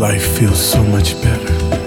Life feels so much better.